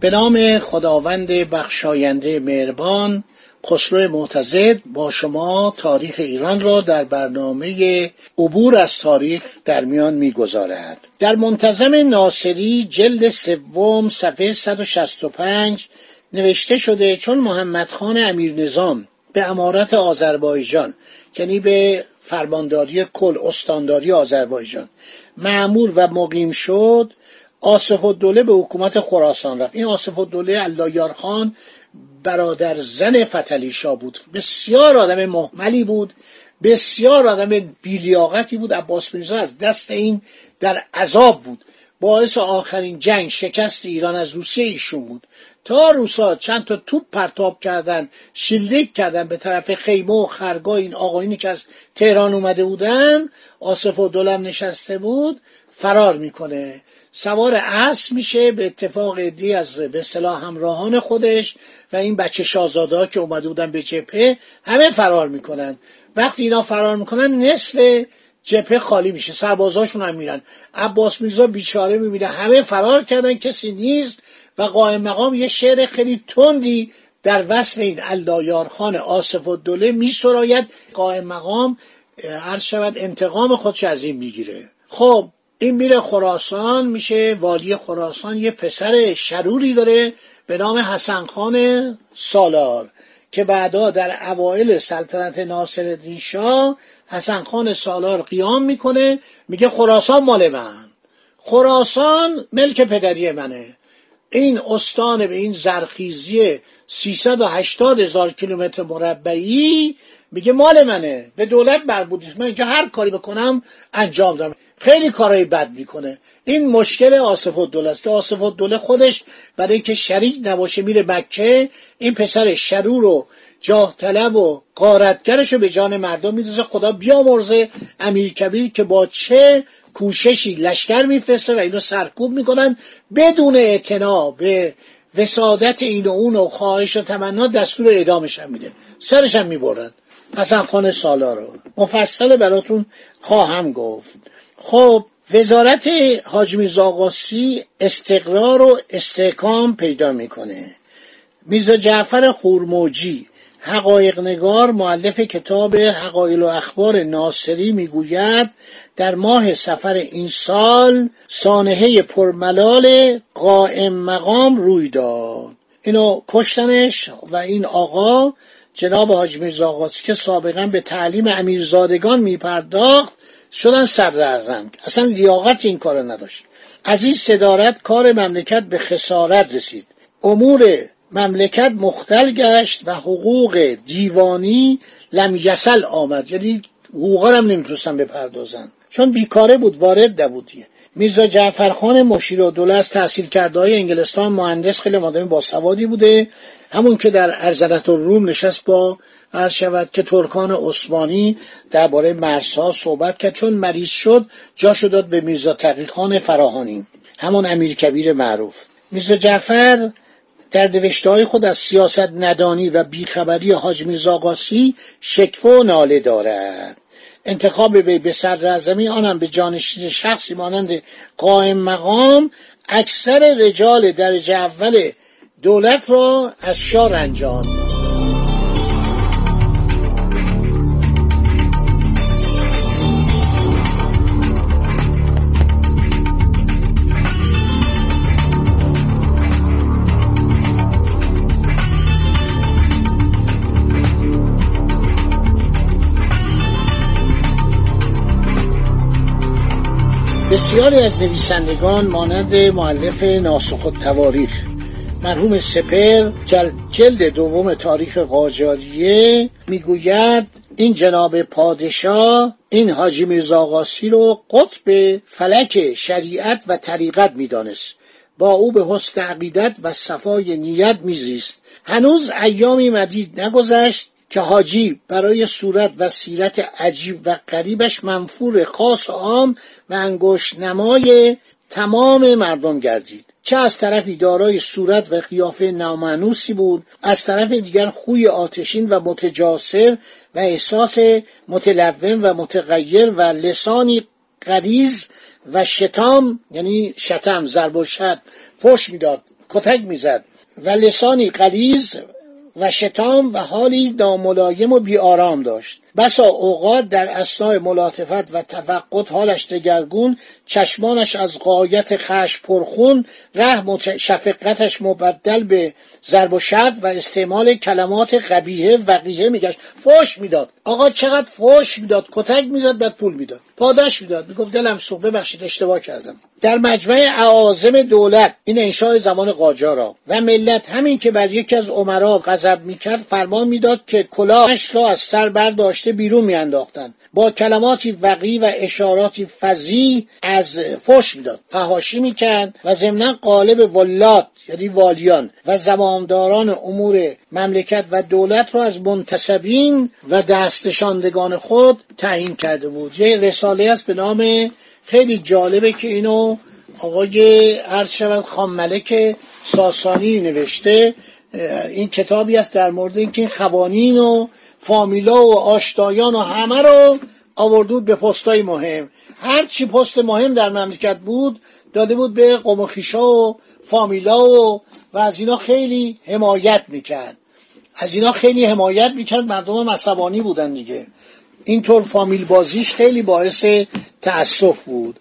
به نام خداوند بخشاینده مهربان خسرو معتزد با شما تاریخ ایران را در برنامه عبور از تاریخ در میان می‌گذارد. در منتظم ناصری جلد سوم صفحه 165 نوشته شده چون محمد خان امیر نظام به امارت آذربایجان یعنی به فرمانداری کل استانداری آذربایجان معمور و مقیم شد آصف الدوله به حکومت خراسان رفت. این آصف الدوله اللایار خان برادر زن فتلی بود. بسیار آدم محملی بود. بسیار آدم بیلیاقتی بود. عباس میرزا از دست این در عذاب بود. باعث آخرین جنگ شکست ایران از روسیه ایشون بود. تا روسا چند تا توپ پرتاب کردن شلیک کردن به طرف خیمه و خرگاه این آقایینی که از تهران اومده بودن آصف و دولم نشسته بود. فرار می‌کنه. سوار اسب میشه به اتفاق دی از به صلاح همراهان خودش و این بچه شاهزاده که اومده بودن به جبهه همه فرار می‌کنن. وقتی اینا فرار می‌کنن نصف جبهه خالی میشه. سربازاشون هم میرن. عباس میرزا بیچاره می‌بینه. همه فرار کردن. کسی نیست و قائم مقام یه شعر خیلی تندی در وصف این خان آصف و دوله میسراید. قائم مقام عرض شود انتقام خودش از این می‌گیره. خب این میره خراسان میشه والی خراسان. یه پسر شروری داره به نام حسن خان سالار که بعدا در اوایل سلطنت ناصر شاه حسن خان سالار قیام می‌کنه. میگه خراسان مال من. خراسان ملک پدری منه. این استان به این زرخیزی 380 هزار کیلومتر مربعی میگه مال منه. به دولت مربوط من اینجا هر کاری بکنم انجام دارم. خیلی کارهای بد می‌کنه. این مشکل آصف الدوله است. که آصف الدوله خودش برای اینکه شریک نباشه میره مکه. این پسر شرور و جاه طلب و قارتگرش رو به جان مردم میدوزه. خدا بیامرزه امیر کبیر که با چه کوششی لشکر میفرسته و اینو سرکوب می‌کنن بدون اعتنا به وسادت این و اون و خواهش و تمنا دستور اعدامش هم میده. سرش هم می‌برن. حسن خان سالار رو. مفصل براتون خواهم گفت. خب وزارت حاج میرزا استقرار و استحکام پیدا می‌کنه. میرزا جعفر خورموجی حقایق نگار معلف کتاب حقایل و اخبار ناصری می‌گوید در ماه سفر این سال سانحه پرملال قائم مقام روی داد. اینو کشتنش و این آقا جناب حاج میرزا که سابقا به تعلیم امیرزادگان میپرداخت شدن صدر اصلا لیاقت این کار نداشت. از این صدارت کار مملکت به خسارت رسید. امور مملکت مختل گشت و حقوق دیوانی لم یسل آمد. یعنی حقوقا هم نمی‌تونستن بپردازن. چون بیکاره بود وارد نبودیه میرزا جعفرخان مشیر و دوله از تحصیل کرده های انگلستان مهندس خیلی با باسوادی بوده. همون که در ارزدت روم نشست با عرض شود که ترکان عثمانی درباره مرزها صحبت کرد. چون مریض شد جاشو داد به میرزا تقیخان فراهانی. همون امیر کبیر معروف. میرزا جعفر در نوشته های خود از سیاست ندانی و بیخبری حاج میرزا قاسی شکوه و ناله دارد. انتخاب وی به صدر اعظمی آنم به جانشین شخصی مانند قائم مقام اکثر رجال درجه اول دولت را از شاه انجام. بسیاری از نویسندگان مانند معلف ناسخ تواریخ مرحوم سپر جلد دوم تاریخ قاجاریه می‌گوید این جناب پادشاه این حاجی میرزاقاسی رو قطب فلک شریعت و طریقت می‌دانست. با او به حسن عقیدت و صفای نیت میزیست. هنوز ایامی مدید نگذشت که حاجی برای صورت و سیرت عجیب و قریبش منفور خاص عام و انگشت نمای تمام مردم گردید. چه از طرفی دارای صورت و قیافه نامانوسی بود از طرف دیگر خوی آتشین و متجاسر و احساس متلون و متغیر و لسانی قریز و شتام یعنی شتم ضرب و شد فش می‌داد کتک می‌زد و لسانی قریز و شتام و حالی ناملایم و بیارام داشت. بسا اوقات در اسنای ملاطفت و تفقد حالش دگرگون چشمانش از قایت خش پرخون رحم شفقتش مبدل به ضرب و شد و استعمال کلمات قبیه وقیه میگشت. فوش می‌داد. آقا چقدر فوش می‌داد؟ کتک می‌زد بعد پول می‌داد. پاداش می‌داد. می‌گفت دلم سوخ ببخشید اشتباه کردم. در مجمع اعاظم دولت این انشاء زمان قاجارا و ملت همین که بر یکی از عمرا غضب می‌کرد فرمان می‌داد که کلاهش را از سر برداشته بیرون میانداختند. با کلماتی وقی و اشاراتی فضی از فش می‌داد. فهاشی می‌کرد و ضمنا قالب ولات یعنی والیان و زمامداران امور مملکت و دولت را از منتصبین و دستشاندگان خود تعیین کرده بود. یه رساله است به نام خیلی جالبه که اینو آقای عرض شود خان ملک ساسانی نوشته. این کتابی است در مورد اینکه این خوانین و فامیلا و آشتایان و همه رو آوردود به پستای مهم. هر چی پست مهم در مملکت بود داده بود به قوم و و فامیلا و و از اینا خیلی حمایت می‌کرد. از اینا خیلی حمایت می‌کرد مردم عصبانی بودن دیگه. اینطور فامیل بازیش خیلی باعث تأسف بود.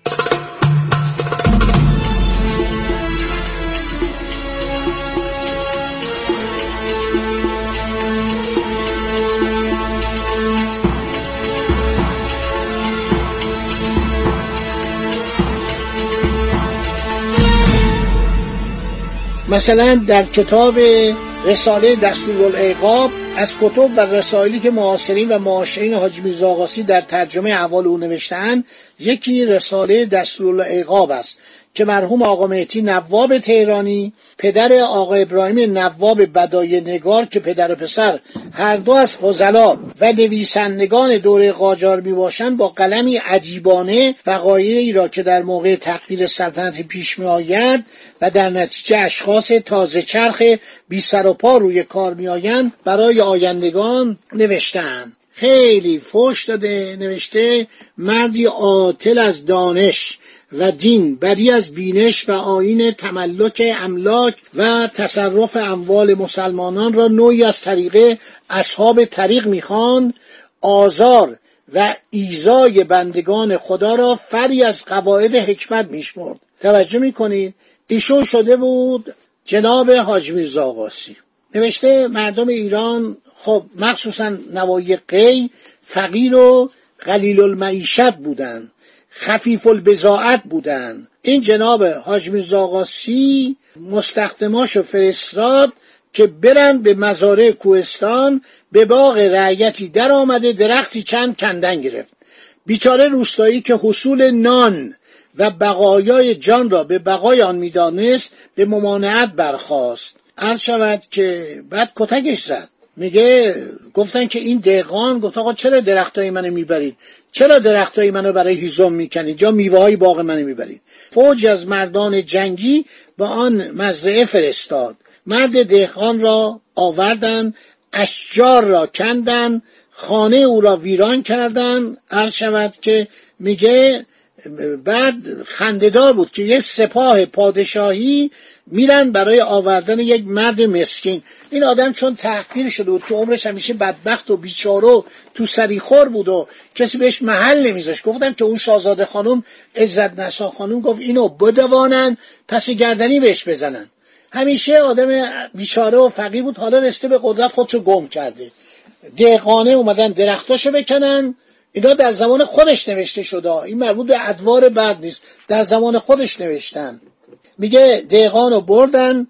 مثلا در کتاب رساله دستورالعقاب از کتب و رسائلی که معاصرین و معاشرین حاج میرزا در ترجمه احوال او نوشتن یکی رساله دستورالعقاب است. که مرحوم آقا مهتی نواب تهرانی پدر آقا ابراهیم نواب بدای نگار که پدر و پسر هر دو از فضلا و نویسندگان دوره قاجار می باشند با قلمی عجیبانه وقایعی را که در موقع تقلیل سلطنت پیش می آید و در نتیجه اشخاص تازه چرخ بی سر و پا روی کار می آیند برای آیندگان نوشتند خیلی فوش داده نوشته مردی عاطل از دانش و دین بری از بینش و آین تملک املاک و تصرف اموال مسلمانان را نوعی از طریقه اصحاب طریق می‌خواند آزار و ایزای بندگان خدا را فری از قواعد حکمت میشمرد. توجه می‌کنید؟ ایشون شده بود جناب حاج میرزا نوشته مردم ایران خب مخصوصا نوای قی فقیر و قلیل المعیشت بودند خفیف البزاعت بودند. این جناب حاج میرزاقاسی مستخدماشو فرستاد که برند به مزارع کوهستان به باغ رعیتی در آمده درختی چند کندن گرفت. بیچاره روستایی که حصول نان و بقایای جان را به بقای آن می‌دانست به ممانعت برخواست عرض شود که بعد کتکش زد. میگه گفتن که این دقان گفت آقا چرا درختای منو می‌برید؟ چرا درختای منو برای هیزم می‌کنید؟ یا میوه های باغ منو می‌برید؟ فوج از مردان جنگی به آن مزرعه فرستاد. مرد دهقان را آوردن اشجار را کندن خانه او را ویران کردن. عرض شود که میگه بعد خندهدار بود که یه سپاه پادشاهی میرن برای آوردن یک مرد مسکین. این آدم چون تحقیر شده بود تو عمرش همیشه بدبخت و بیچاره تو سریخور بود و کسی بهش محل نمیذاش گفتم که اون شاهزاده خانم عزت نسا خانم گفت اینو بدوانن پس گردنی بهش بزنن. همیشه آدم بیچاره و فقیر بود حالا رسته به قدرت خودشو گم کرده. دهقانه اومدن درختاشو بکنن. اینا در زمان خودش نوشته شده. این مربوط به ادوار بعد نیست. در زمان خودش نوشتن. میگه دهقان رو بردن.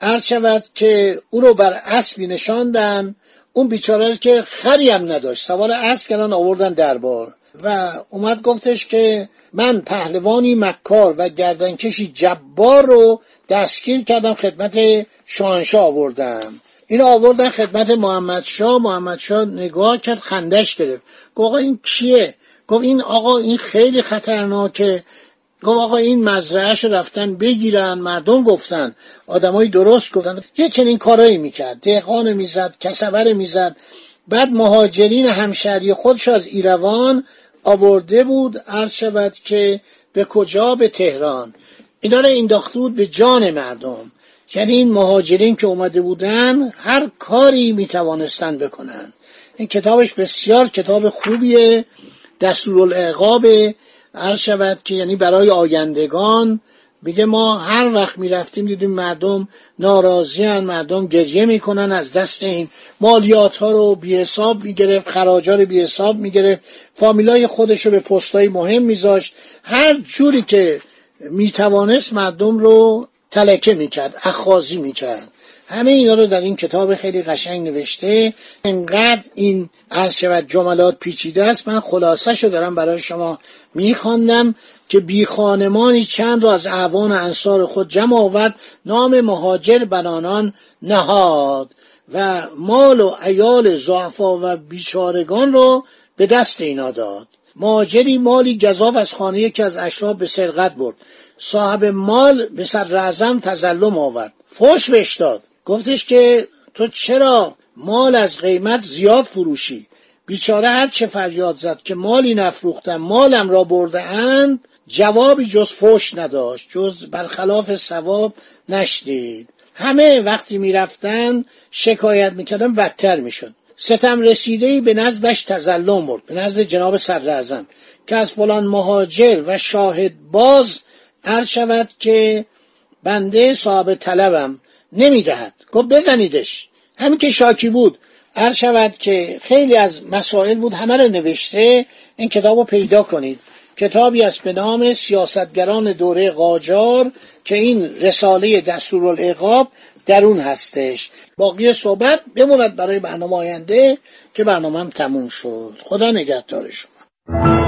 عرض شود که او رو بر اسبی نشاندن. اون بیچاره که خری هم نداشت. سوار اسب کردن آوردن دربار. و اومد گفتش که من پهلوانی مکار و گردنکشی جبار رو دستگیر کردم خدمت شاهنشاه آوردم. این آوردن خدمت محمد شاه. محمد شاه نگاه کرد خندش گرفت. گفت آقا این کیه گفت این آقا این خیلی خطرناکه. گفت آقا این مزرعهش رفتن بگیرن مردم گفتن. آدمای درست گفتن. یه چنین کارایی می‌کرد. دهقان می‌زد کسبر می‌زد. بعد مهاجرین همشهری خودش از ایروان آورده بود. عرض شود که به کجا؟ به تهران. اینا رو انداخته بود به جان مردم. یعنی این مهاجرین که اومده بودن هر کاری می‌توانستن بکنن. این کتابش بسیار کتاب خوبیه دستورالعقاب عرض شود که یعنی برای آیندگان. میگه ما هر وقت می‌رفتیم دیدیم مردم ناراضیان مردم گریه می‌کنن از دست این مالیات ها رو بی حساب می‌گرفت خراجا رو بی حساب می‌گرفت. فامیلای خودش رو به پستای مهم میذاشت. هر جوری که می‌توانست مردم رو تلکه می‌کرد اخازی می‌کرد. همه اینا رو در این کتاب خیلی قشنگ نوشته. انقدر این عرض شود جملات پیچیده است من خلاصه شو دارم برای شما میخواندم که بی خانمانی چند را از اعوان انصار خود جمع آورد. نام مهاجر بنانان نهاد و مال و ایال زعفا و بیچارگان رو به دست اینا داد. مهاجری مالی گذاف از خانه یکی از اشراف به سرقت برد. صاحب مال به سر رعظم تظلم آورد. فوش بهش داد. گفتش که تو چرا مال از قیمت زیاد فروشی؟ بیچاره هر چه فریاد زد که مالی نفروختم مالم را برده اند جوابی جز فوش نداشت جز برخلاف ثواب نشدید همه وقتی می‌رفتن شکایت می‌کردن بدتر می‌شد. ستم رسیده به نزدش تزلم برد به نزد جناب صدر که از فلان مهاجر و شاهد باز عرض شود که بنده صاحب طلبم نمی‌دهد. گفت بزنیدش. همین که شاکی بود. عرض شود که خیلی از مسائل بود همه رو نوشته. این کتاب رو پیدا کنید. کتابی است به نام سیاستگران دوره قاجار که این رساله دستورالعقاب در اون هستش. باقی صحبت بموند برای برنامه آینده که برنامه هم تموم شد. خدا نگهدار شما.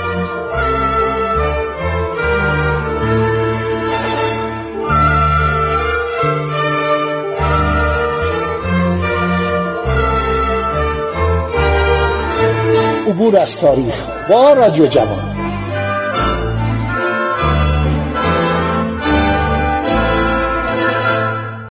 عبور از تاریخ با رادیو جوان.